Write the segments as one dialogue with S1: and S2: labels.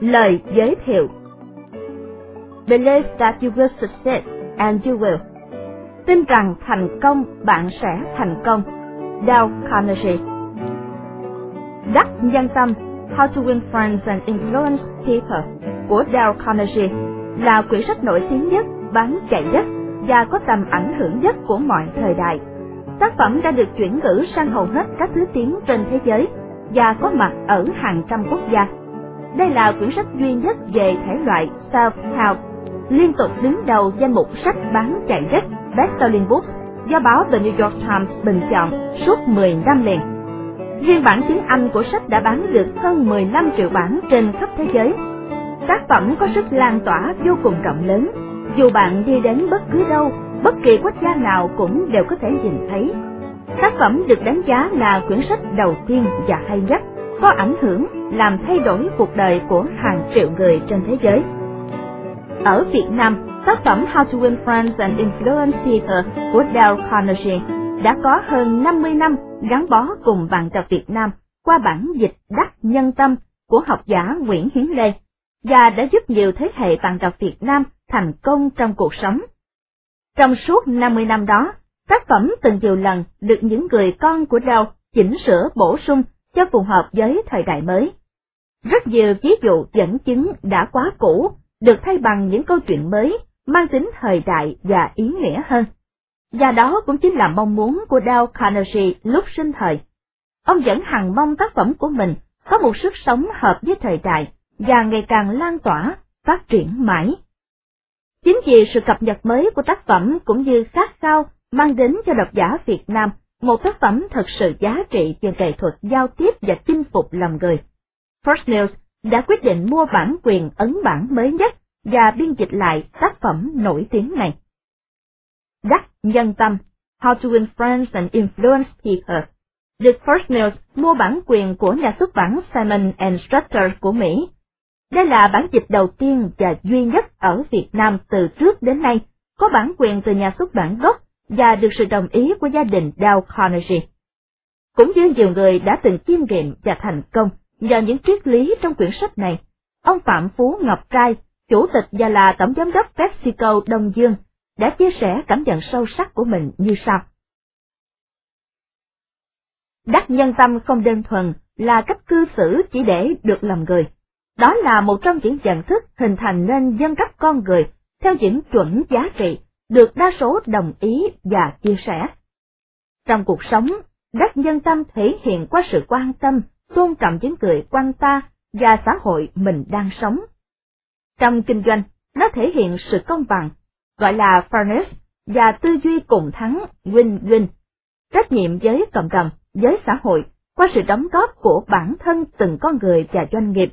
S1: Lời giới thiệu Believe that you will succeed and you will. Tin rằng thành công bạn sẽ thành công. Dale Carnegie Đắc nhân tâm How to Win Friends and Influence People của Dale Carnegie là quyển sách nổi tiếng nhất, bán chạy nhất và có tầm ảnh hưởng nhất của mọi thời đại. Tác phẩm đã được chuyển ngữ sang hầu hết các thứ tiếng trên thế giới và có mặt ở hàng trăm quốc gia. Đây là quyển sách duy nhất về thể loại self-help, liên tục đứng đầu danh mục sách bán chạy nhất Best-selling Books do báo The New York Times bình chọn suốt 10 năm liền. Riêng bản tiếng Anh của sách đã bán được hơn 15 triệu bản trên khắp thế giới. Tác phẩm có sức lan tỏa vô cùng rộng lớn, dù bạn đi đến bất cứ đâu, bất kỳ quốc gia nào cũng đều có thể nhìn thấy. Tác phẩm được đánh giá là quyển sách đầu tiên và hay nhất, có ảnh hưởng làm thay đổi cuộc đời của hàng triệu người trên thế giới. Ở Việt Nam, tác phẩm How to Win Friends and Influence People của Dale Carnegie đã có hơn 50 năm gắn bó cùng bạn đọc Việt Nam qua bản dịch đắc nhân tâm của học giả Nguyễn Hiến Lê và đã giúp nhiều thế hệ bạn đọc Việt Nam thành công trong cuộc sống. Trong suốt 50 năm đó, tác phẩm từng nhiều lần được những người con của Đào chỉnh sửa bổ sung cho phù hợp với thời đại mới. Rất nhiều ví dụ dẫn chứng đã quá cũ được thay bằng những câu chuyện mới mang tính thời đại và ý nghĩa hơn. Và đó cũng chính là mong muốn của Dale Carnegie lúc sinh thời. Ông vẫn hằng mong tác phẩm của mình có một sức sống hợp với thời đại và ngày càng lan tỏa, phát triển mãi. Chính vì sự cập nhật mới của tác phẩm cũng như khát khao mang đến cho độc giả Việt Nam một tác phẩm thật sự giá trị về nghệ thuật giao tiếp và chinh phục lòng người. First News đã quyết định mua bản quyền ấn bản mới nhất và biên dịch lại tác phẩm nổi tiếng này. Đắc nhân tâm How to Win Friends and Influence People được First News mua bản quyền của nhà xuất bản Simon Schuster của Mỹ. Đây là bản dịch đầu tiên và duy nhất ở Việt Nam từ trước đến nay, có bản quyền từ nhà xuất bản gốc và được sự đồng ý của gia đình Dale Carnegie. Cũng như nhiều người đã từng chiêm nghiệm và thành công nhờ những triết lý trong quyển sách này, ông Phạm Phú Ngọc Trai, chủ tịch và là tổng giám đốc PepsiCo Đông Dương, đã chia sẻ cảm nhận sâu sắc của mình như sau. Đắc nhân tâm không đơn thuần là cách cư xử chỉ để được lòng người. Đó là một trong những nhận thức hình thành nên dân cách con người theo những chuẩn giá trị được đa số đồng ý và chia sẻ. Trong cuộc sống, đắc nhân tâm thể hiện qua sự quan tâm, tôn trọng những người quanh ta và xã hội mình đang sống. Trong kinh doanh, nó thể hiện sự công bằng, gọi là fairness, và tư duy cùng thắng win-win, trách nhiệm với cộng đồng, với xã hội, qua sự đóng góp của bản thân từng con người và doanh nghiệp.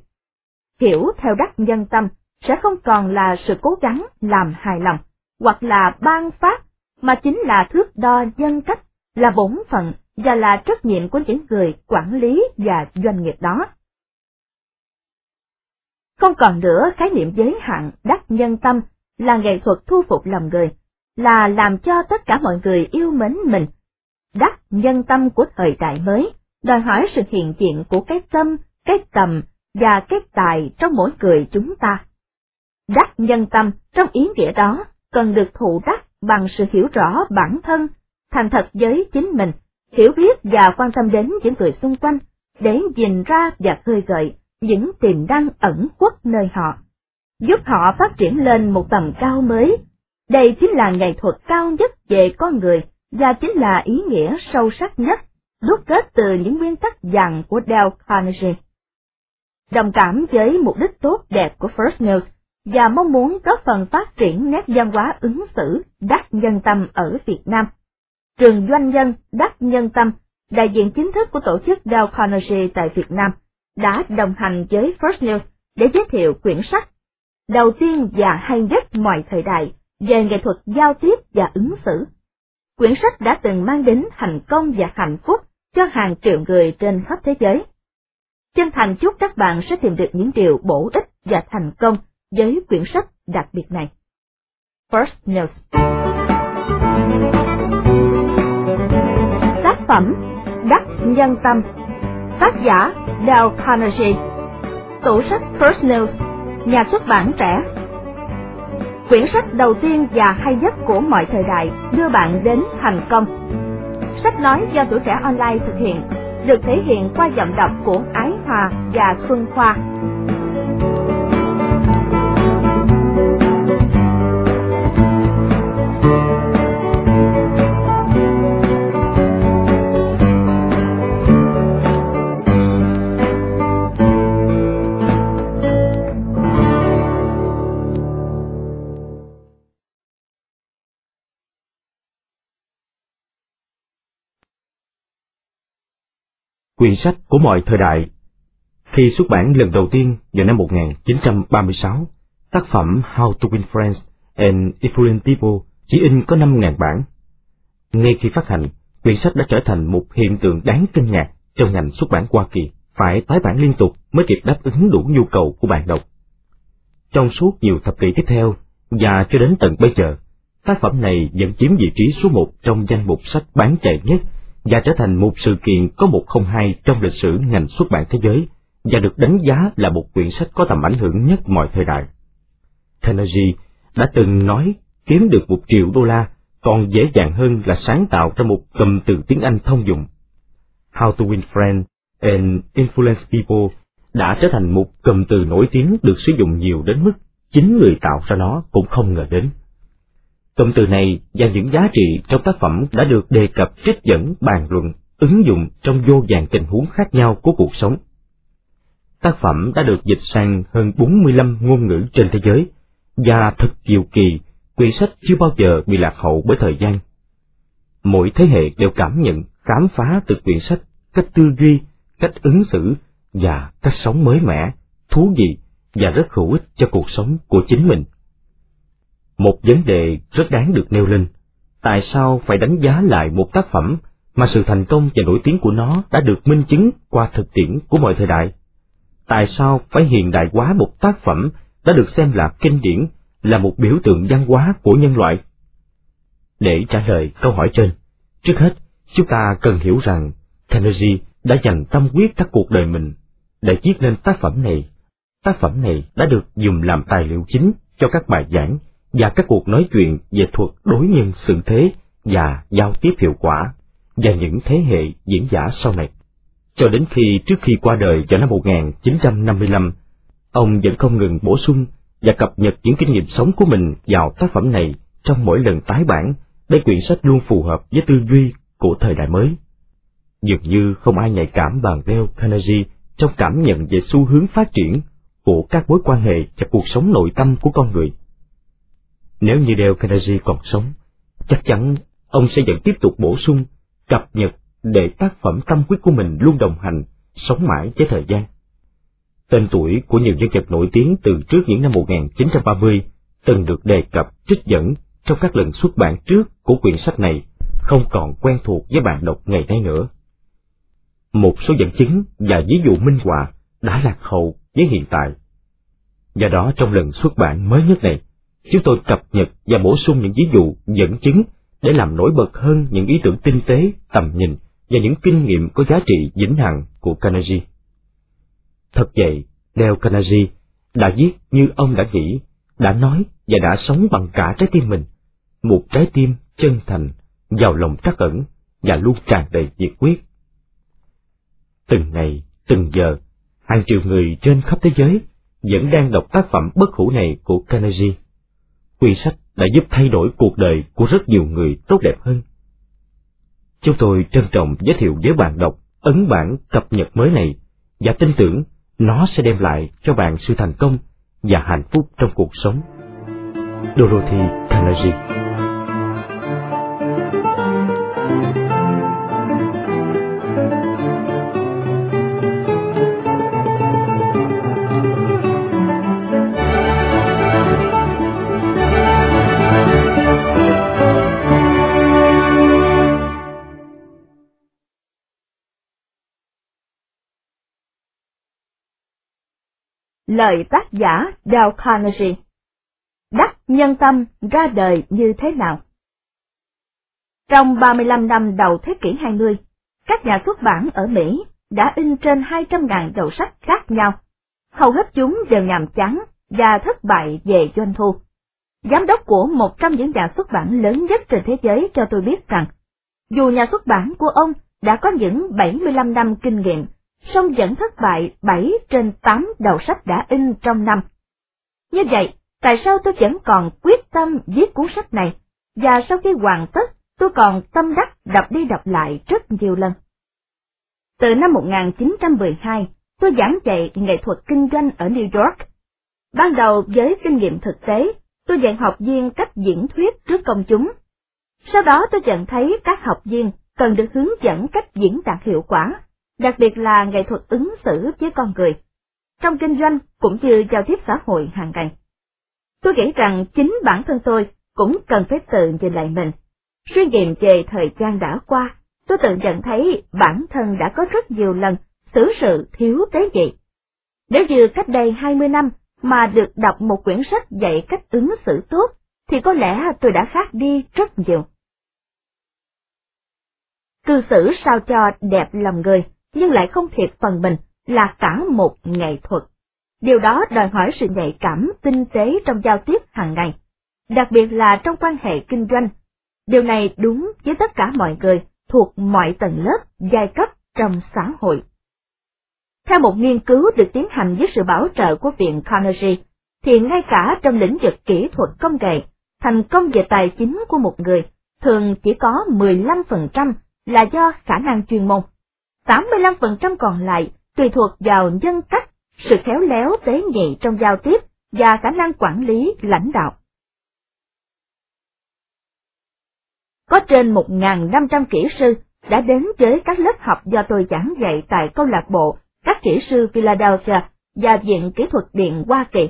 S1: Hiểu theo đắc nhân tâm sẽ không còn là sự cố gắng làm hài lòng, hoặc là ban phát, mà chính là thước đo dân cách, là bổn phận và là trách nhiệm của những người quản lý và doanh nghiệp đó. Không còn nữa khái niệm giới hạn đắc nhân tâm là nghệ thuật thu phục lòng người, là làm cho tất cả mọi người yêu mến mình. Đắc nhân tâm của thời đại mới, đòi hỏi sự hiện diện của cái tâm, cái tầm và cái tài trong mỗi người chúng ta. Đắc nhân tâm trong ý nghĩa đó cần được thụ đắc bằng sự hiểu rõ bản thân, thành thật với chính mình, hiểu biết và quan tâm đến những người xung quanh, để nhìn ra và khơi gợi những tiềm năng ẩn khuất nơi họ giúp họ phát triển lên một tầm cao mới. Đây chính là nghệ thuật cao nhất về con người và chính là ý nghĩa sâu sắc nhất đúc kết từ những nguyên tắc dặn của Dale Carnegie. Đồng cảm với mục đích tốt đẹp của First News và mong muốn góp phần phát triển nét văn hóa ứng xử đắc nhân tâm ở Việt Nam. Trường Doanh nhân đắc nhân tâm, đại diện chính thức của tổ chức Dow Carnegie tại Việt Nam, đã đồng hành với First News để giới thiệu quyển sách đầu tiên và hay nhất mọi thời đại về nghệ thuật giao tiếp và ứng xử. Quyển sách đã từng mang đến thành công và hạnh phúc cho hàng triệu người trên khắp thế giới. Chân thành chúc các bạn sẽ tìm được những điều bổ ích và thành công với quyển sách đặc biệt này. First News Tác phẩm Đắc Nhân Tâm Tác giả Dale Carnegie Tủ sách First News, nhà xuất bản trẻ. Quyển sách đầu tiên và hay nhất của mọi thời đại đưa bạn đến thành công. Sách nói do tuổi trẻ online thực hiện, được thể hiện qua giọng đọc của Ái Hòa và Xuân Khoa.
S2: Quyển sách của mọi thời đại. Khi xuất bản lần đầu tiên vào năm 1936, tác phẩm How to Win Friends and Influence People chỉ in có 5.000 bản. Ngay khi phát hành, quyển sách đã trở thành một hiện tượng đáng kinh ngạc trong ngành xuất bản Hoa Kỳ, phải tái bản liên tục mới kịp đáp ứng đủ nhu cầu của bạn đọc. Trong suốt nhiều thập kỷ tiếp theo, và cho đến tận bây giờ, tác phẩm này vẫn chiếm vị trí số một trong danh mục sách bán chạy nhất và trở thành một sự kiện có một không hai trong lịch sử ngành xuất bản thế giới và được đánh giá là một quyển sách có tầm ảnh hưởng nhất mọi thời đại. Carnegie đã từng nói kiếm được một triệu đô la còn dễ dàng hơn là sáng tạo ra một cầm từ tiếng Anh thông dụng. How to win friends and influence people đã trở thành một cầm từ nổi tiếng được sử dụng nhiều đến mức chính người tạo ra nó cũng không ngờ đến. Cụm từ này và những giá trị trong tác phẩm đã được đề cập trích dẫn bàn luận, ứng dụng trong vô vàng tình huống khác nhau của cuộc sống. Tác phẩm đã được dịch sang hơn 45 ngôn ngữ trên thế giới, và thật diệu kỳ, quyển sách chưa bao giờ bị lạc hậu bởi thời gian. Mỗi thế hệ đều cảm nhận, khám phá từ quyển sách cách tư duy, cách ứng xử và cách sống mới mẻ, thú vị và rất hữu ích cho cuộc sống của chính mình. Một vấn đề rất đáng được nêu lên, tại sao phải đánh giá lại một tác phẩm mà sự thành công và nổi tiếng của nó đã được minh chứng qua thực tiễn của mọi thời đại? Tại sao phải hiện đại hóa một tác phẩm đã được xem là kinh điển, là một biểu tượng văn hóa của nhân loại? Để trả lời câu hỏi trên, trước hết, chúng ta cần hiểu rằng Carnegie đã dành tâm huyết các cuộc đời mình để viết nên tác phẩm này. Tác phẩm này đã được dùng làm tài liệu chính cho các bài giảng và các cuộc nói chuyện về thuật đối nhân xử thế và giao tiếp hiệu quả và những thế hệ diễn giả sau này. Cho đến khi trước khi qua đời vào năm 1955, ông vẫn không ngừng bổ sung và cập nhật những kinh nghiệm sống của mình vào tác phẩm này trong mỗi lần tái bản để quyển sách luôn phù hợp với tư duy của thời đại mới. Dường như không ai nhạy cảm bằng Dale Carnegie trong cảm nhận về xu hướng phát triển của các mối quan hệ và cuộc sống nội tâm của con người. Nếu như Dale Carnegie còn sống, chắc chắn ông sẽ vẫn tiếp tục bổ sung, cập nhật để tác phẩm tâm huyết của mình luôn đồng hành, sống mãi với thời gian. Tên tuổi của nhiều nhân vật nổi tiếng từ trước những năm 1930 từng được đề cập trích dẫn trong các lần xuất bản trước của quyển sách này không còn quen thuộc với bạn đọc ngày nay nữa. Một số dẫn chứng và ví dụ minh họa đã lạc hậu với hiện tại. Do đó trong lần xuất bản mới nhất này, chúng tôi cập nhật và bổ sung những ví dụ dẫn chứng để làm nổi bật hơn những ý tưởng tinh tế, tầm nhìn và những kinh nghiệm có giá trị vĩnh hằng của Carnegie. Thật vậy, Dale Carnegie đã viết như ông đã nghĩ, đã nói và đã sống bằng cả trái tim mình, một trái tim chân thành, giàu lòng trắc ẩn và luôn tràn đầy nhiệt quyết. Từng ngày, từng giờ, hàng triệu người trên khắp thế giới vẫn đang đọc tác phẩm bất hủ này của Carnegie Quyển sách đã giúp thay đổi cuộc đời của rất nhiều người tốt đẹp hơn. Chúng tôi trân trọng giới thiệu với bạn đọc ấn bản cập nhật mới này và tin tưởng nó sẽ đem lại cho bạn sự thành công và hạnh phúc trong cuộc sống. Dorothy Carnegie
S1: Lời tác giả Dale Carnegie Đắc nhân tâm ra đời như thế nào? Trong 35 năm đầu thế kỷ 20, các nhà xuất bản ở Mỹ đã in trên 200.000 đầu sách khác nhau. hầu hết chúng đều nhàm chán và thất bại về doanh thu. Giám đốc của một trong những nhà xuất bản lớn nhất trên thế giới cho tôi biết rằng, dù nhà xuất bản của ông đã có những 75 năm kinh nghiệm, song vẫn thất bại 7 trên 8 đầu sách đã in trong năm. Như vậy, tại sao tôi vẫn còn quyết tâm viết cuốn sách này, và sau khi hoàn tất, tôi còn tâm đắc đọc đi đọc lại rất nhiều lần. Từ năm 1912, tôi giảng dạy nghệ thuật kinh doanh ở New York. Ban đầu với kinh nghiệm thực tế, tôi dạy học viên cách diễn thuyết trước công chúng. Sau đó tôi nhận thấy các học viên cần được hướng dẫn cách diễn đạt hiệu quả, đặc biệt là nghệ thuật ứng xử với con người, trong kinh doanh cũng như giao tiếp xã hội hàng ngày. Tôi nghĩ rằng chính bản thân tôi cũng cần phải tự nhìn lại mình. Suy nghiệm về thời gian đã qua, tôi tự nhận thấy bản thân đã có rất nhiều lần xử sự thiếu tế nhị. Nếu như cách đây 20 năm mà được đọc một quyển sách dạy cách ứng xử tốt, thì có lẽ tôi đã khác đi rất nhiều. Cư xử sao cho đẹp lòng người, nhưng lại không thiệt phần mình, là cả một nghệ thuật. Điều đó đòi hỏi sự nhạy cảm tinh tế trong giao tiếp hàng ngày, đặc biệt là trong quan hệ kinh doanh. Điều này đúng với tất cả mọi người thuộc mọi tầng lớp, giai cấp trong xã hội. Theo một nghiên cứu được tiến hành với sự bảo trợ của Viện Carnegie, thì ngay cả trong lĩnh vực kỹ thuật công nghệ, thành công về tài chính của một người thường chỉ có 15% là do khả năng chuyên môn. 85% còn lại tùy thuộc vào nhân cách, sự khéo léo tế nhị trong giao tiếp và khả năng quản lý lãnh đạo. Có trên 1.500 kỹ sư đã đến với các lớp học do tôi giảng dạy tại câu lạc bộ các kỹ sư Philadelphia và Viện Kỹ thuật Điện Hoa Kỳ.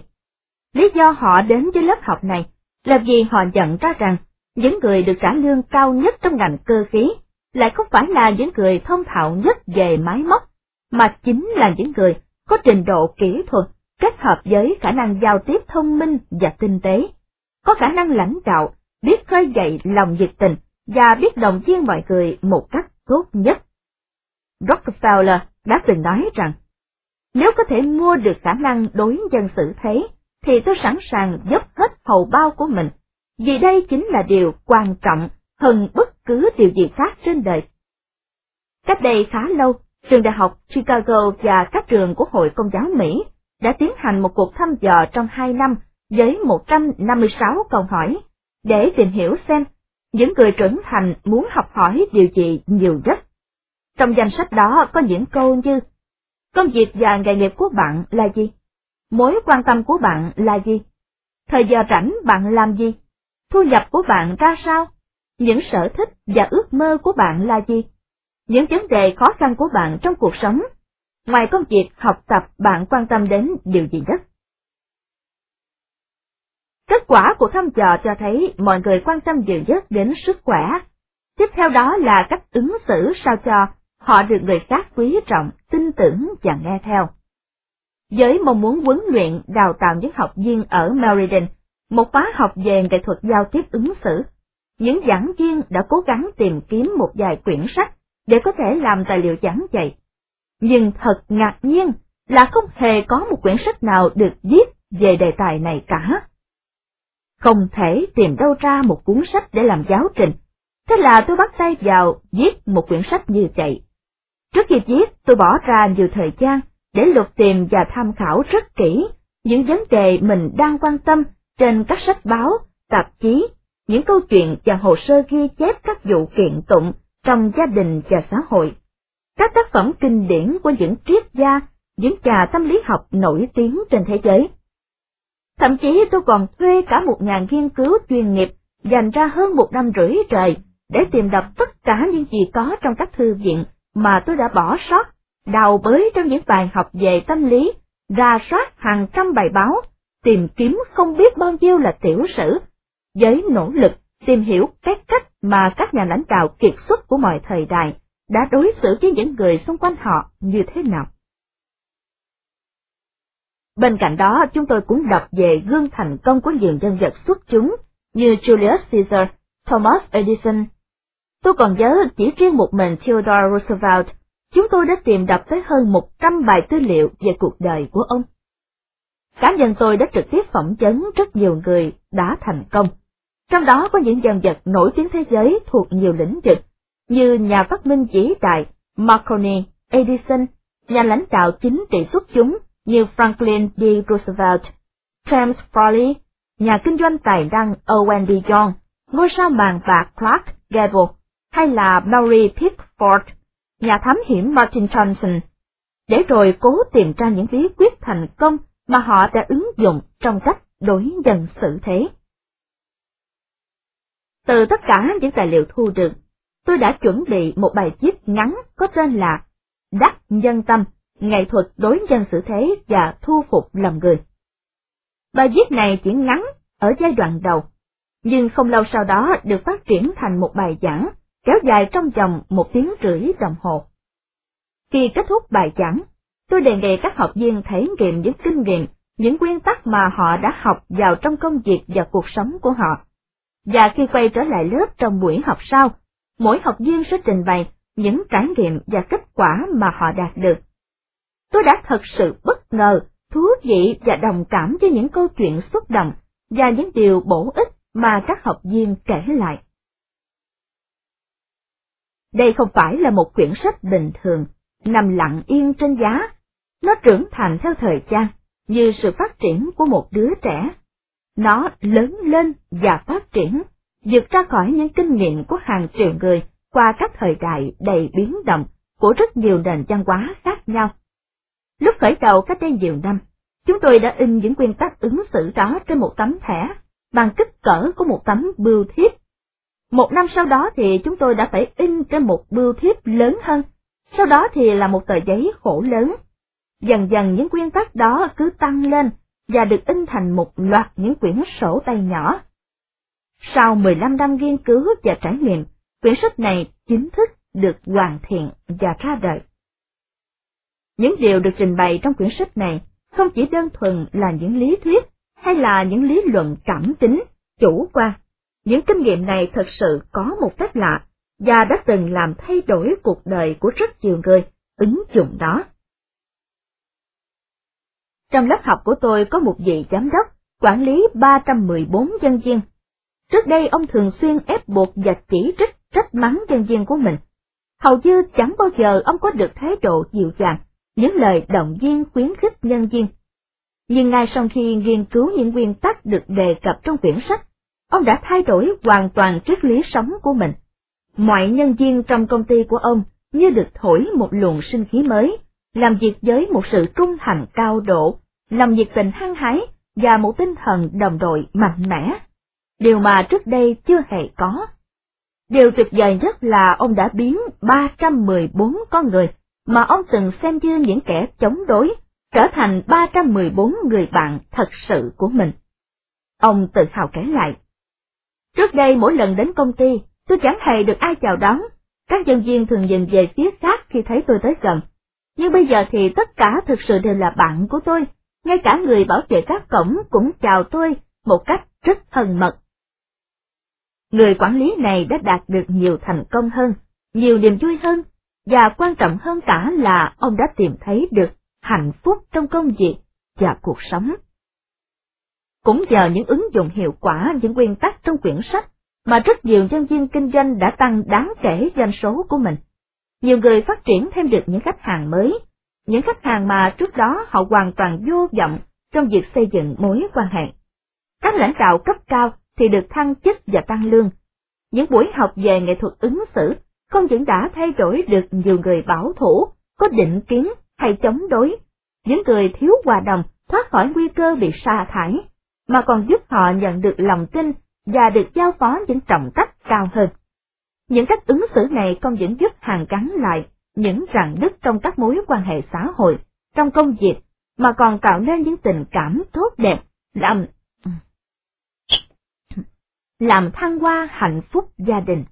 S1: Lý do họ đến với lớp học này là vì họ nhận ra rằng những người được trả lương cao nhất trong ngành cơ khí lại không phải là những người thông thạo nhất về máy móc, mà chính là những người có trình độ kỹ thuật kết hợp với khả năng giao tiếp thông minh và tinh tế, có khả năng lãnh đạo, biết khơi dậy lòng nhiệt tình và biết động viên mọi người một cách tốt nhất. Rockefeller đã từng nói rằng, nếu có thể mua được khả năng đối dân xử thế, thì tôi sẵn sàng dốc hết hầu bao của mình, vì đây chính là điều quan trọng hơn bất cứ điều gì khác trên đời. Cách đây khá lâu, trường đại học Chicago và các trường của Hội Công giáo Mỹ đã tiến hành một cuộc thăm dò trong hai năm với 156 câu hỏi, để tìm hiểu xem những người trưởng thành muốn học hỏi điều gì nhiều nhất. Trong danh sách đó có những câu như Công việc và nghề nghiệp của bạn là gì? Mối quan tâm của bạn là gì? Thời giờ rảnh bạn làm gì? Thu nhập của bạn ra sao? Những sở thích và ước mơ của bạn là gì? Những vấn đề khó khăn của bạn trong cuộc sống? Ngoài công việc học tập bạn quan tâm đến điều gì nhất? Kết quả của thăm dò cho thấy mọi người quan tâm nhiều nhất đến sức khỏe. Tiếp theo đó là cách ứng xử sao cho họ được người khác quý trọng, tin tưởng và nghe theo. Với mong muốn huấn luyện đào tạo những học viên ở Meriden, một khóa học về nghệ thuật giao tiếp ứng xử, những giảng viên đã cố gắng tìm kiếm một vài quyển sách để có thể làm tài liệu giảng dạy. Nhưng thật ngạc nhiên là không hề có một quyển sách nào được viết về đề tài này cả. Không thể tìm đâu ra một cuốn sách để làm giáo trình, thế là tôi bắt tay vào viết một quyển sách như vậy. Trước khi viết, tôi bỏ ra nhiều thời gian để lục tìm và tham khảo rất kỹ những vấn đề mình đang quan tâm trên các sách báo, tạp chí, những câu chuyện và hồ sơ ghi chép các vụ kiện tụng trong gia đình và xã hội. Các tác phẩm kinh điển của những triết gia, những nhà tâm lý học nổi tiếng trên thế giới. Thậm chí tôi còn thuê cả một nhà nghiên cứu chuyên nghiệp dành ra hơn một năm rưỡi trời để tìm đọc tất cả những gì có trong các thư viện mà tôi đã bỏ sót, đào bới trong những bài học về tâm lý, ra soát hàng trăm bài báo, tìm kiếm không biết bao nhiêu là tiểu sử, với nỗ lực tìm hiểu các cách mà các nhà lãnh đạo kiệt xuất của mọi thời đại đã đối xử với những người xung quanh họ như thế nào. Bên cạnh đó, chúng tôi cũng đọc về gương thành công của nhiều nhân vật xuất chúng như Julius Caesar, Thomas Edison, Tôi còn nhớ chỉ riêng một mình Theodore Roosevelt, chúng tôi đã tìm đọc tới hơn 100 bài tư liệu về cuộc đời của ông. cá nhân tôi đã trực tiếp phỏng vấn rất nhiều người đã thành công. Trong đó có những nhân vật nổi tiếng thế giới thuộc nhiều lĩnh vực, như nhà phát minh vĩ đại Marconi, Edison, nhà lãnh đạo chính trị xuất chúng như Franklin D. Roosevelt, James Foley, nhà kinh doanh tài năng Owen D. John, ngôi sao màn bạc Clark Gable, hay là Mary Pickford, nhà thám hiểm Martin Johnson, để rồi cố tìm ra những bí quyết thành công mà họ đã ứng dụng trong cách đối nhân xử thế. Từ tất cả những tài liệu thu được, tôi đã chuẩn bị một bài viết ngắn có tên là Đắc Nhân Tâm, nghệ thuật đối nhân xử thế và thu phục lòng người. Bài viết này chỉ ngắn ở giai đoạn đầu, nhưng không lâu sau đó được phát triển thành một bài giảng kéo dài trong vòng một tiếng rưỡi đồng hồ. Khi kết thúc bài giảng, tôi đề nghị các học viên thể nghiệm những kinh nghiệm, những nguyên tắc mà họ đã học vào trong công việc và cuộc sống của họ. Và khi quay trở lại lớp trong buổi học sau, mỗi học viên sẽ trình bày những trải nghiệm và kết quả mà họ đạt được. Tôi đã thật sự bất ngờ, thú vị và đồng cảm với những câu chuyện xúc động và những điều bổ ích mà các học viên kể lại. Đây không phải là một quyển sách bình thường, nằm lặng yên trên giá, nó trưởng thành theo thời gian, như sự phát triển của một đứa trẻ. Nó lớn lên và phát triển, vượt ra khỏi những kinh nghiệm của hàng triệu người qua các thời đại đầy biến động của rất nhiều nền văn hóa khác nhau. Lúc khởi đầu cách đây nhiều năm, chúng tôi đã in những nguyên tắc ứng xử đó trên một tấm thẻ, bằng kích cỡ của một tấm bưu thiếp. Một năm sau đó thì chúng tôi đã phải in trên một bưu thiếp lớn hơn, sau đó thì là một tờ giấy khổ lớn. Dần dần những nguyên tắc đó cứ tăng lên và được in thành một loạt những quyển sổ tay nhỏ. Sau 15 năm nghiên cứu và trải nghiệm, quyển sách này chính thức được hoàn thiện và ra đời. Những điều được trình bày trong quyển sách này không chỉ đơn thuần là những lý thuyết hay là những lý luận cảm tính, chủ quan. Những kinh nghiệm này thật sự có một phép lạ và đã từng làm thay đổi cuộc đời của rất nhiều người ứng dụng đó. Trong lớp học của tôi có một vị giám đốc, quản lý 314 nhân viên. Trước đây ông thường xuyên ép buộc và chỉ trích trách mắng nhân viên của mình. Hầu như chẳng bao giờ ông có được thái độ dịu dàng, những lời động viên khuyến khích nhân viên. Nhưng ngay sau khi nghiên cứu những nguyên tắc được đề cập trong quyển sách, ông đã thay đổi hoàn toàn triết lý sống của mình. Mọi nhân viên trong công ty của ông như được thổi một luồng sinh khí mới, làm việc với một sự trung thành cao độ, làm nhiệt tình hăng hái và một tinh thần đồng đội mạnh mẽ. Điều mà trước đây chưa hề có. Điều tuyệt vời nhất là ông đã biến 314 con người mà ông từng xem như những kẻ chống đối, trở thành 314 người bạn thật sự của mình. Ông tự hào kể lại. Trước đây mỗi lần đến công ty, tôi chẳng hề được ai chào đón, các nhân viên thường nhìn về phía khác khi thấy tôi tới gần. Nhưng bây giờ thì tất cả thực sự đều là bạn của tôi, ngay cả người bảo vệ các cổng cũng chào tôi một cách rất thân mật. Người quản lý này đã đạt được nhiều thành công hơn, nhiều niềm vui hơn, và quan trọng hơn cả là ông đã tìm thấy được hạnh phúc trong công việc và cuộc sống. Cũng nhờ những ứng dụng hiệu quả những nguyên tắc trong quyển sách mà rất nhiều nhân viên kinh doanh đã tăng đáng kể doanh số của mình. Nhiều người phát triển thêm được những khách hàng mới, những khách hàng mà trước đó họ hoàn toàn vô vọng trong việc xây dựng mối quan hệ. Các lãnh đạo cấp cao thì được thăng chức và tăng lương. Những buổi học về nghệ thuật ứng xử không những đã thay đổi được nhiều người bảo thủ, có định kiến hay chống đối, những người thiếu hòa đồng thoát khỏi nguy cơ bị sa thải, mà còn giúp họ nhận được lòng tin và được giao phó những trọng trách cao hơn. Những cách ứng xử này không những giúp hàn gắn lại những rạn nứt trong các mối quan hệ xã hội, trong công việc, mà còn tạo nên những tình cảm tốt đẹp, làm làm thăng hoa hạnh phúc gia đình.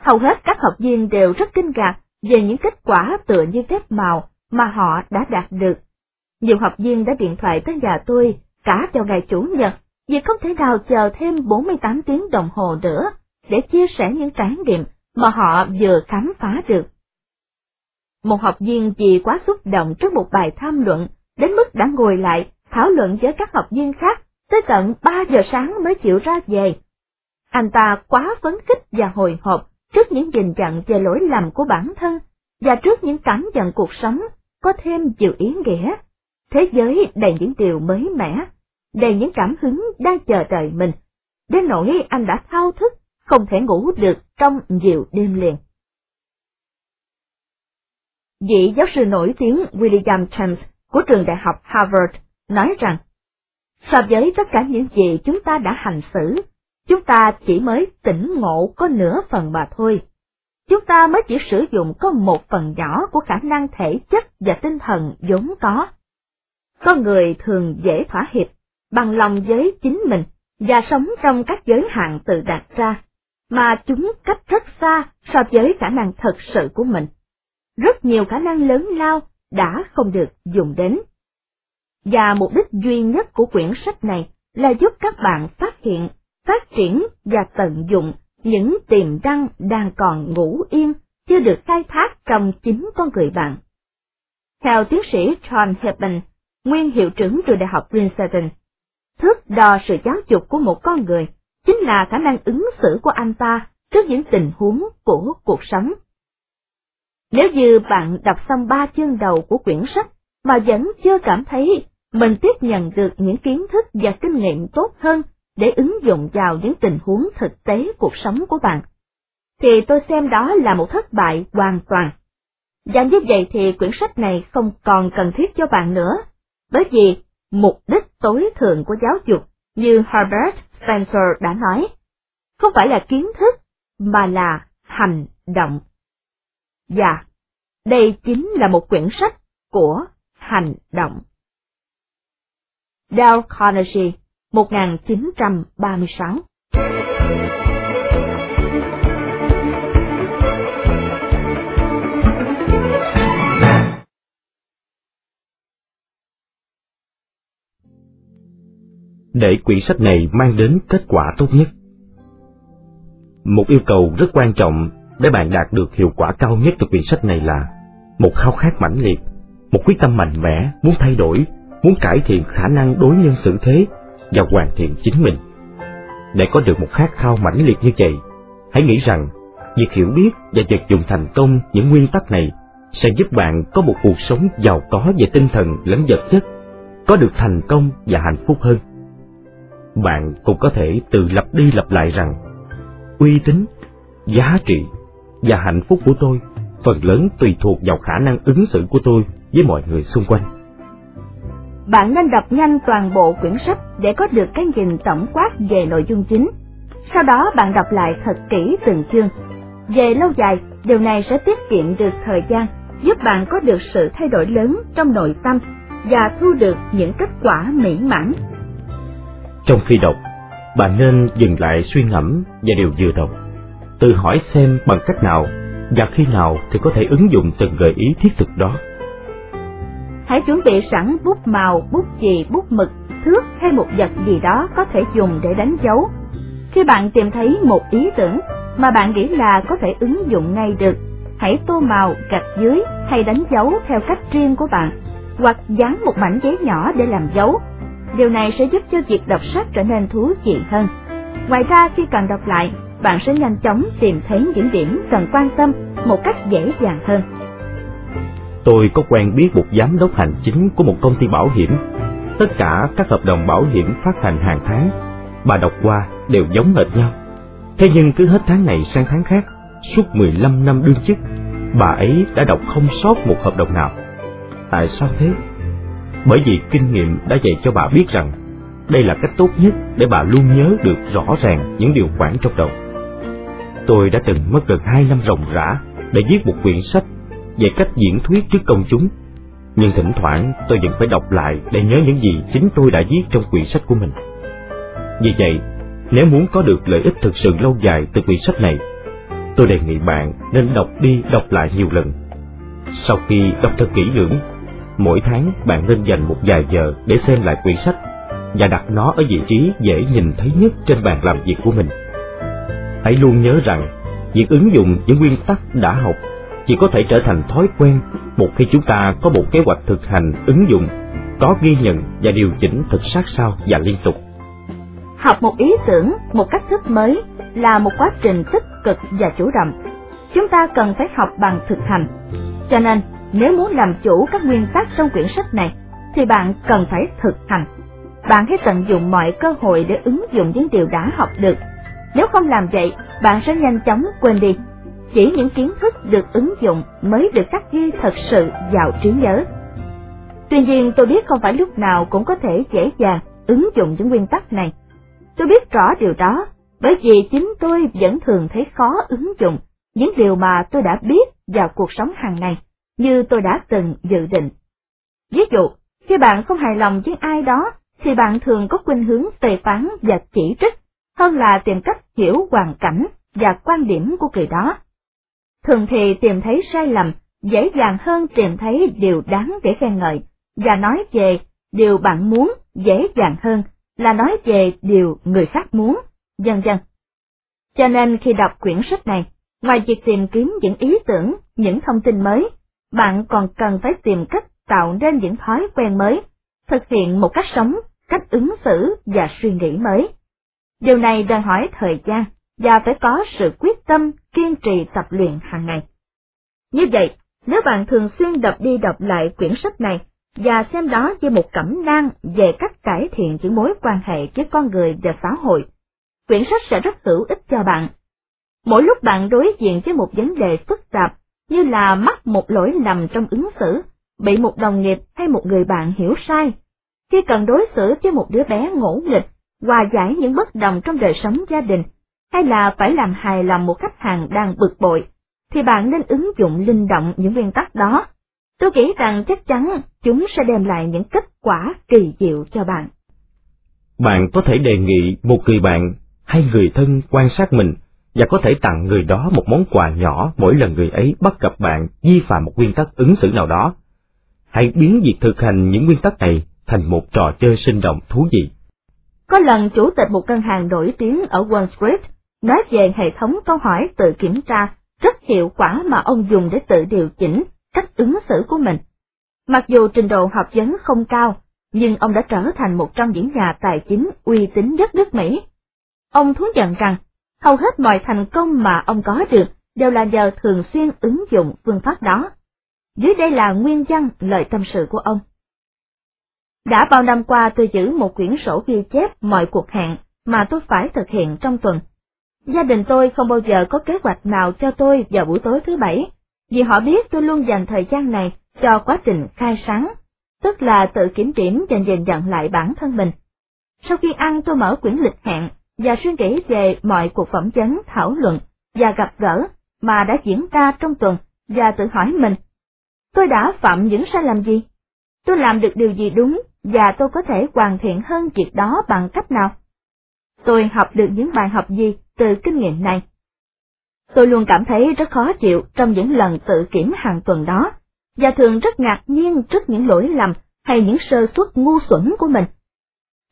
S1: Hầu hết các học viên đều rất kinh ngạc về những kết quả tựa như phép màu mà họ đã đạt được. Nhiều học viên đã điện thoại tới nhà tôi cả vào ngày Chủ nhật vì không thể nào chờ thêm 48 tiếng đồng hồ nữa để chia sẻ những trải nghiệm mà họ vừa khám phá được. Một học viên vì quá xúc động trước một bài tham luận đến mức đã ngồi lại, thảo luận với các học viên khác, tới tận 3 giờ sáng mới chịu ra về. Anh ta quá phấn khích và hồi hộp trước những dình dặn về lỗi lầm của bản thân và trước những cảm nhận cuộc sống có thêm nhiều ý nghĩa. Thế giới đầy những điều mới mẻ, đầy những cảm hứng đang chờ đợi mình, đến nỗi anh đã thao thức, không thể ngủ được trong nhiều đêm liền. Vị giáo sư nổi tiếng William James của trường đại học Harvard nói rằng, so với tất cả những gì chúng ta đã hành xử, chúng ta chỉ mới tỉnh ngộ có nửa phần mà thôi. Chúng ta mới chỉ sử dụng có một phần nhỏ của khả năng thể chất và tinh thần vốn có. Con người thường dễ thỏa hiệp, bằng lòng với chính mình, và sống trong các giới hạn tự đặt ra, mà chúng cách rất xa so với khả năng thật sự của mình. Rất nhiều khả năng lớn lao đã không được dùng đến. Và mục đích duy nhất của quyển sách này là giúp các bạn phát hiện, phát triển và tận dụng những tiềm năng đang còn ngủ yên, chưa được khai thác trong chính con người bạn. Theo tiến sĩ John Hepburn, nguyên hiệu trưởng trường đại học Princeton, thước đo sự giáo dục của một con người chính là khả năng ứng xử của anh ta trước những tình huống của cuộc sống. Nếu như bạn đọc xong ba chương đầu của quyển sách mà vẫn chưa cảm thấy mình tiếp nhận được những kiến thức và kinh nghiệm tốt hơn để ứng dụng vào những tình huống thực tế cuộc sống của bạn, thì tôi xem đó là một thất bại hoàn toàn. Và như vậy thì quyển sách này không còn cần thiết cho bạn nữa, bởi vì mục đích tối thượng của giáo dục, như Herbert Spencer đã nói, không phải là kiến thức, mà là hành động. Và đây chính là một quyển sách của hành động. Dale Carnegie, 1936
S2: Để quyển sách này mang đến kết quả tốt nhất. Một yêu cầu rất quan trọng để bạn đạt được hiệu quả cao nhất từ quyển sách này là một khao khát mãnh liệt, một quyết tâm mạnh mẽ, muốn thay đổi, muốn cải thiện khả năng đối nhân xử thế và hoàn thiện chính mình. Để có được một khát khao mãnh liệt như vậy, hãy nghĩ rằng việc hiểu biết và vận dụng thành công những nguyên tắc này sẽ giúp bạn có một cuộc sống giàu có về tinh thần lẫn vật chất, có được thành công và hạnh phúc hơn. Bạn cũng có thể tự lặp đi lặp lại rằng uy tín, giá trị và hạnh phúc của tôi phần lớn tùy thuộc vào khả năng ứng xử của tôi với mọi người xung quanh.
S1: Bạn nên đọc nhanh toàn bộ quyển sách để có được cái nhìn tổng quát về nội dung chính. Sau đó bạn đọc lại thật kỹ từng chương. Về lâu dài, điều này sẽ tiết kiệm được thời gian, giúp bạn có được sự thay đổi lớn trong nội tâm và thu được những kết quả mỹ mãn.
S2: Trong khi đọc, bạn nên dừng lại suy ngẫm và điều vừa đọc. Tự hỏi xem bằng cách nào và khi nào thì có thể ứng dụng từng gợi ý thiết thực đó.
S1: Hãy chuẩn bị sẵn bút màu, bút chì, bút mực, thước hay một vật gì đó có thể dùng để đánh dấu. Khi bạn tìm thấy một ý tưởng mà bạn nghĩ là có thể ứng dụng ngay được, hãy tô màu, gạch dưới hay đánh dấu theo cách riêng của bạn, hoặc dán một mảnh giấy nhỏ để làm dấu. Điều này sẽ giúp cho việc đọc sách trở nên thú vị hơn. Ngoài ra khi cần đọc lại, bạn sẽ nhanh chóng tìm thấy những điểm cần quan tâm một cách dễ dàng hơn.
S2: Tôi có quen biết một giám đốc hành chính của một công ty bảo hiểm. Tất cả các hợp đồng bảo hiểm phát hành hàng tháng, bà đọc qua đều giống hệt nhau. Thế nhưng cứ hết tháng này sang tháng khác, suốt 15 năm đương chức, bà ấy đã đọc không sót một hợp đồng nào. Tại sao thế? Bởi vì kinh nghiệm đã dạy cho bà biết rằng đây là cách tốt nhất để bà luôn nhớ được rõ ràng những điều khoản trong đầu. Tôi đã từng mất gần hai năm ròng rã để viết một quyển sách về cách diễn thuyết trước công chúng, nhưng thỉnh thoảng tôi vẫn phải đọc lại để nhớ những gì chính tôi đã viết trong quyển sách của mình. Vì vậy, nếu muốn có được lợi ích thực sự lâu dài từ quyển sách này, tôi đề nghị bạn nên đọc đi đọc lại nhiều lần. Sau khi đọc thật kỹ lưỡng, mỗi tháng bạn nên dành một vài giờ để xem lại quyển sách và đặt nó ở vị trí dễ nhìn thấy nhất trên bàn làm việc của mình. Hãy luôn nhớ rằng, việc ứng dụng những nguyên tắc đã học chỉ có thể trở thành thói quen một khi chúng ta có một kế hoạch thực hành ứng dụng có ghi nhận và điều chỉnh thật sát sao và liên tục.
S1: Học một ý tưởng, một cách thức mới là một quá trình tích cực và chủ động. Chúng ta cần phải học bằng thực hành. Cho nên, nếu muốn làm chủ các nguyên tắc trong quyển sách này, thì bạn cần phải thực hành. Bạn hãy tận dụng mọi cơ hội để ứng dụng những điều đã học được. Nếu không làm vậy, bạn sẽ nhanh chóng quên đi. Chỉ những kiến thức được ứng dụng mới được khắc ghi thật sự vào trí nhớ. Tuy nhiên tôi biết không phải lúc nào cũng có thể dễ dàng ứng dụng những nguyên tắc này. Tôi biết rõ điều đó, bởi vì chính tôi vẫn thường thấy khó ứng dụng những điều mà tôi đã biết vào cuộc sống hàng ngày, như tôi đã từng dự định. Ví dụ, khi bạn không hài lòng với ai đó, thì bạn thường có khuynh hướng phê phán và chỉ trích, hơn là tìm cách hiểu hoàn cảnh và quan điểm của người đó. Thường thì tìm thấy sai lầm dễ dàng hơn tìm thấy điều đáng để khen ngợi, và nói về điều bạn muốn dễ dàng hơn là nói về điều người khác muốn, dần dần. Cho nên khi đọc quyển sách này, ngoài việc tìm kiếm những ý tưởng, những thông tin mới, bạn còn cần phải tìm cách tạo nên những thói quen mới, thực hiện một cách sống, cách ứng xử và suy nghĩ mới. Điều này đòi hỏi thời gian và phải có sự quyết tâm, kiên trì tập luyện hàng ngày. Như vậy, nếu bạn thường xuyên đọc đi đọc lại quyển sách này và xem đó như một cẩm nang về cách cải thiện những mối quan hệ với con người và xã hội, quyển sách sẽ rất hữu ích cho bạn. Mỗi lúc bạn đối diện với một vấn đề phức tạp, như là mắc một lỗi lầm trong ứng xử, bị một đồng nghiệp hay một người bạn hiểu sai, khi cần đối xử với một đứa bé ngỗ nghịch, hòa giải những bất đồng trong đời sống gia đình, hay là phải làm hài lòng một khách hàng đang bực bội, thì bạn nên ứng dụng linh động những nguyên tắc đó. Tôi nghĩ rằng chắc chắn chúng sẽ đem lại những kết quả kỳ diệu cho bạn.
S2: Bạn có thể đề nghị một người bạn hay người thân quan sát mình và có thể tặng người đó một món quà nhỏ mỗi lần người ấy bắt gặp bạn vi phạm một nguyên tắc ứng xử nào đó. Hãy biến việc thực hành những nguyên tắc này thành một trò chơi sinh động thú vị.
S1: Có lần chủ tịch một ngân hàng nổi tiếng ở Wall Street nói về hệ thống câu hỏi tự kiểm tra rất hiệu quả mà ông dùng để tự điều chỉnh cách ứng xử của mình. Mặc dù trình độ học vấn không cao, nhưng ông đã trở thành một trong những nhà tài chính uy tín nhất nước Mỹ. Ông thú nhận rằng, hầu hết mọi thành công mà ông có được đều là nhờ thường xuyên ứng dụng phương pháp đó. Dưới đây là nguyên văn lời tâm sự của ông. Đã bao năm qua tôi giữ một quyển sổ ghi chép mọi cuộc hẹn mà tôi phải thực hiện trong tuần. Gia đình tôi không bao giờ có kế hoạch nào cho tôi vào buổi tối thứ bảy, vì họ biết tôi luôn dành thời gian này cho quá trình khai sáng, tức là tự kiểm điểm và nhìn nhận lại bản thân mình. Sau khi ăn tôi mở quyển lịch hẹn và suy nghĩ về mọi cuộc phỏng vấn, thảo luận và gặp gỡ mà đã diễn ra trong tuần và tự hỏi mình, tôi đã phạm những sai lầm gì? Tôi làm được điều gì đúng và tôi có thể hoàn thiện hơn việc đó bằng cách nào? Tôi học được những bài học gì từ kinh nghiệm này? Tôi luôn cảm thấy rất khó chịu trong những lần tự kiểm hàng tuần đó, và thường rất ngạc nhiên trước những lỗi lầm hay những sơ suất ngu xuẩn của mình.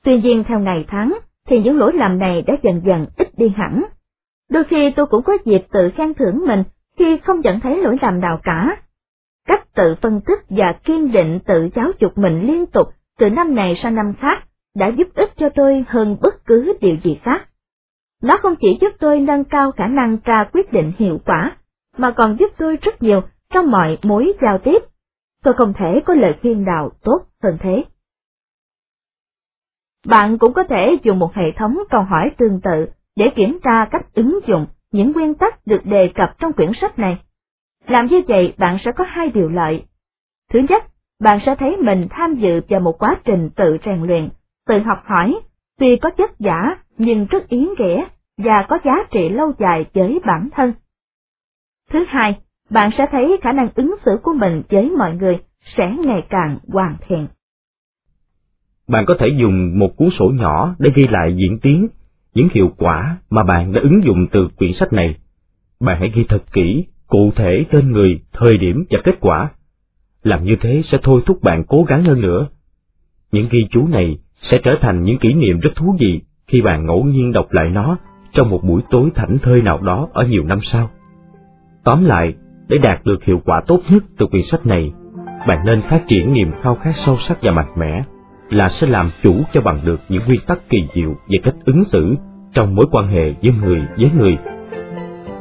S1: Tuy nhiên theo ngày tháng, thì những lỗi lầm này đã dần dần ít đi hẳn. Đôi khi tôi cũng có dịp tự khen thưởng mình khi không nhận thấy lỗi lầm nào cả. Cách tự phân tích và kiên định tự giáo dục mình liên tục từ năm này sang năm khác đã giúp ích cho tôi hơn bất cứ điều gì khác. Nó không chỉ giúp tôi nâng cao khả năng ra quyết định hiệu quả, mà còn giúp tôi rất nhiều trong mọi mối giao tiếp. Tôi không thể có lời khuyên nào tốt hơn thế. Bạn cũng có thể dùng một hệ thống câu hỏi tương tự để kiểm tra cách ứng dụng những nguyên tắc được đề cập trong quyển sách này. Làm như vậy bạn sẽ có hai điều lợi. Thứ nhất, bạn sẽ thấy mình tham dự vào một quá trình tự rèn luyện, tự học hỏi, tuy có chất giả nhưng rất ý nghĩa và có giá trị lâu dài với bản thân. Thứ hai, bạn sẽ thấy khả năng ứng xử của mình với mọi người sẽ ngày càng hoàn thiện.
S2: Bạn có thể dùng một cuốn sổ nhỏ để ghi lại diễn tiến, những hiệu quả mà bạn đã ứng dụng từ quyển sách này. Bạn hãy ghi thật kỹ, cụ thể tên người, thời điểm và kết quả. Làm như thế sẽ thôi thúc bạn cố gắng hơn nữa. Những ghi chú này sẽ trở thành những kỷ niệm rất thú vị khi bạn ngẫu nhiên đọc lại nó trong một buổi tối thảnh thơi nào đó ở nhiều năm sau. Tóm lại, để đạt được hiệu quả tốt nhất từ quyển sách này, bạn nên phát triển niềm khao khát sâu sắc và mạnh mẽ là sẽ làm chủ cho bằng được những nguyên tắc kỳ diệu về cách ứng xử trong mối quan hệ giữa người với người.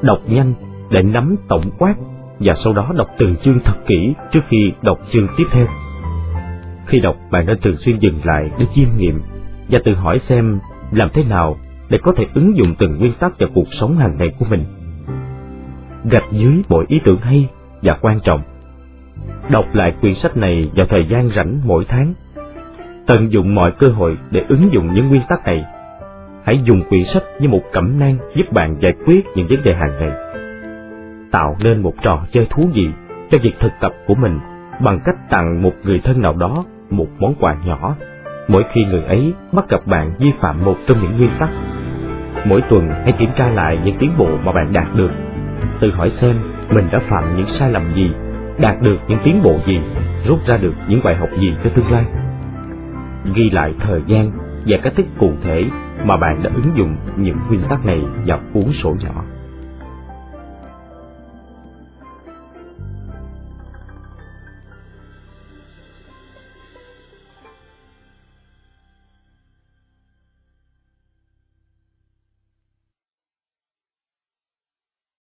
S2: Đọc nhanh để nắm tổng quát và sau đó đọc từng chương thật kỹ trước khi đọc chương tiếp theo. Khi đọc, bạn nên thường xuyên dừng lại để chiêm nghiệm và tự hỏi xem làm thế nào để có thể ứng dụng từng nguyên tắc vào cuộc sống hàng ngày của mình. Gạch dưới mỗi ý tưởng hay và quan trọng. Đọc lại quyển sách này vào thời gian rảnh mỗi tháng. Tận dụng mọi cơ hội để ứng dụng những nguyên tắc này. Hãy dùng quyển sách như một cẩm nang giúp bạn giải quyết những vấn đề hàng ngày. Tạo nên một trò chơi thú vị cho việc thực tập của mình bằng cách tặng một người thân nào đó một món quà nhỏ mỗi khi người ấy bắt gặp bạn vi phạm một trong những nguyên tắc. Mỗi tuần hãy kiểm tra lại những tiến bộ mà bạn đạt được. Tự hỏi xem mình đã phạm những sai lầm gì, đạt được những tiến bộ gì, rút ra được những bài học gì cho tương lai. Ghi lại thời gian và cách thức cụ thể mà bạn đã ứng dụng những nguyên tắc này vào cuốn sổ nhỏ.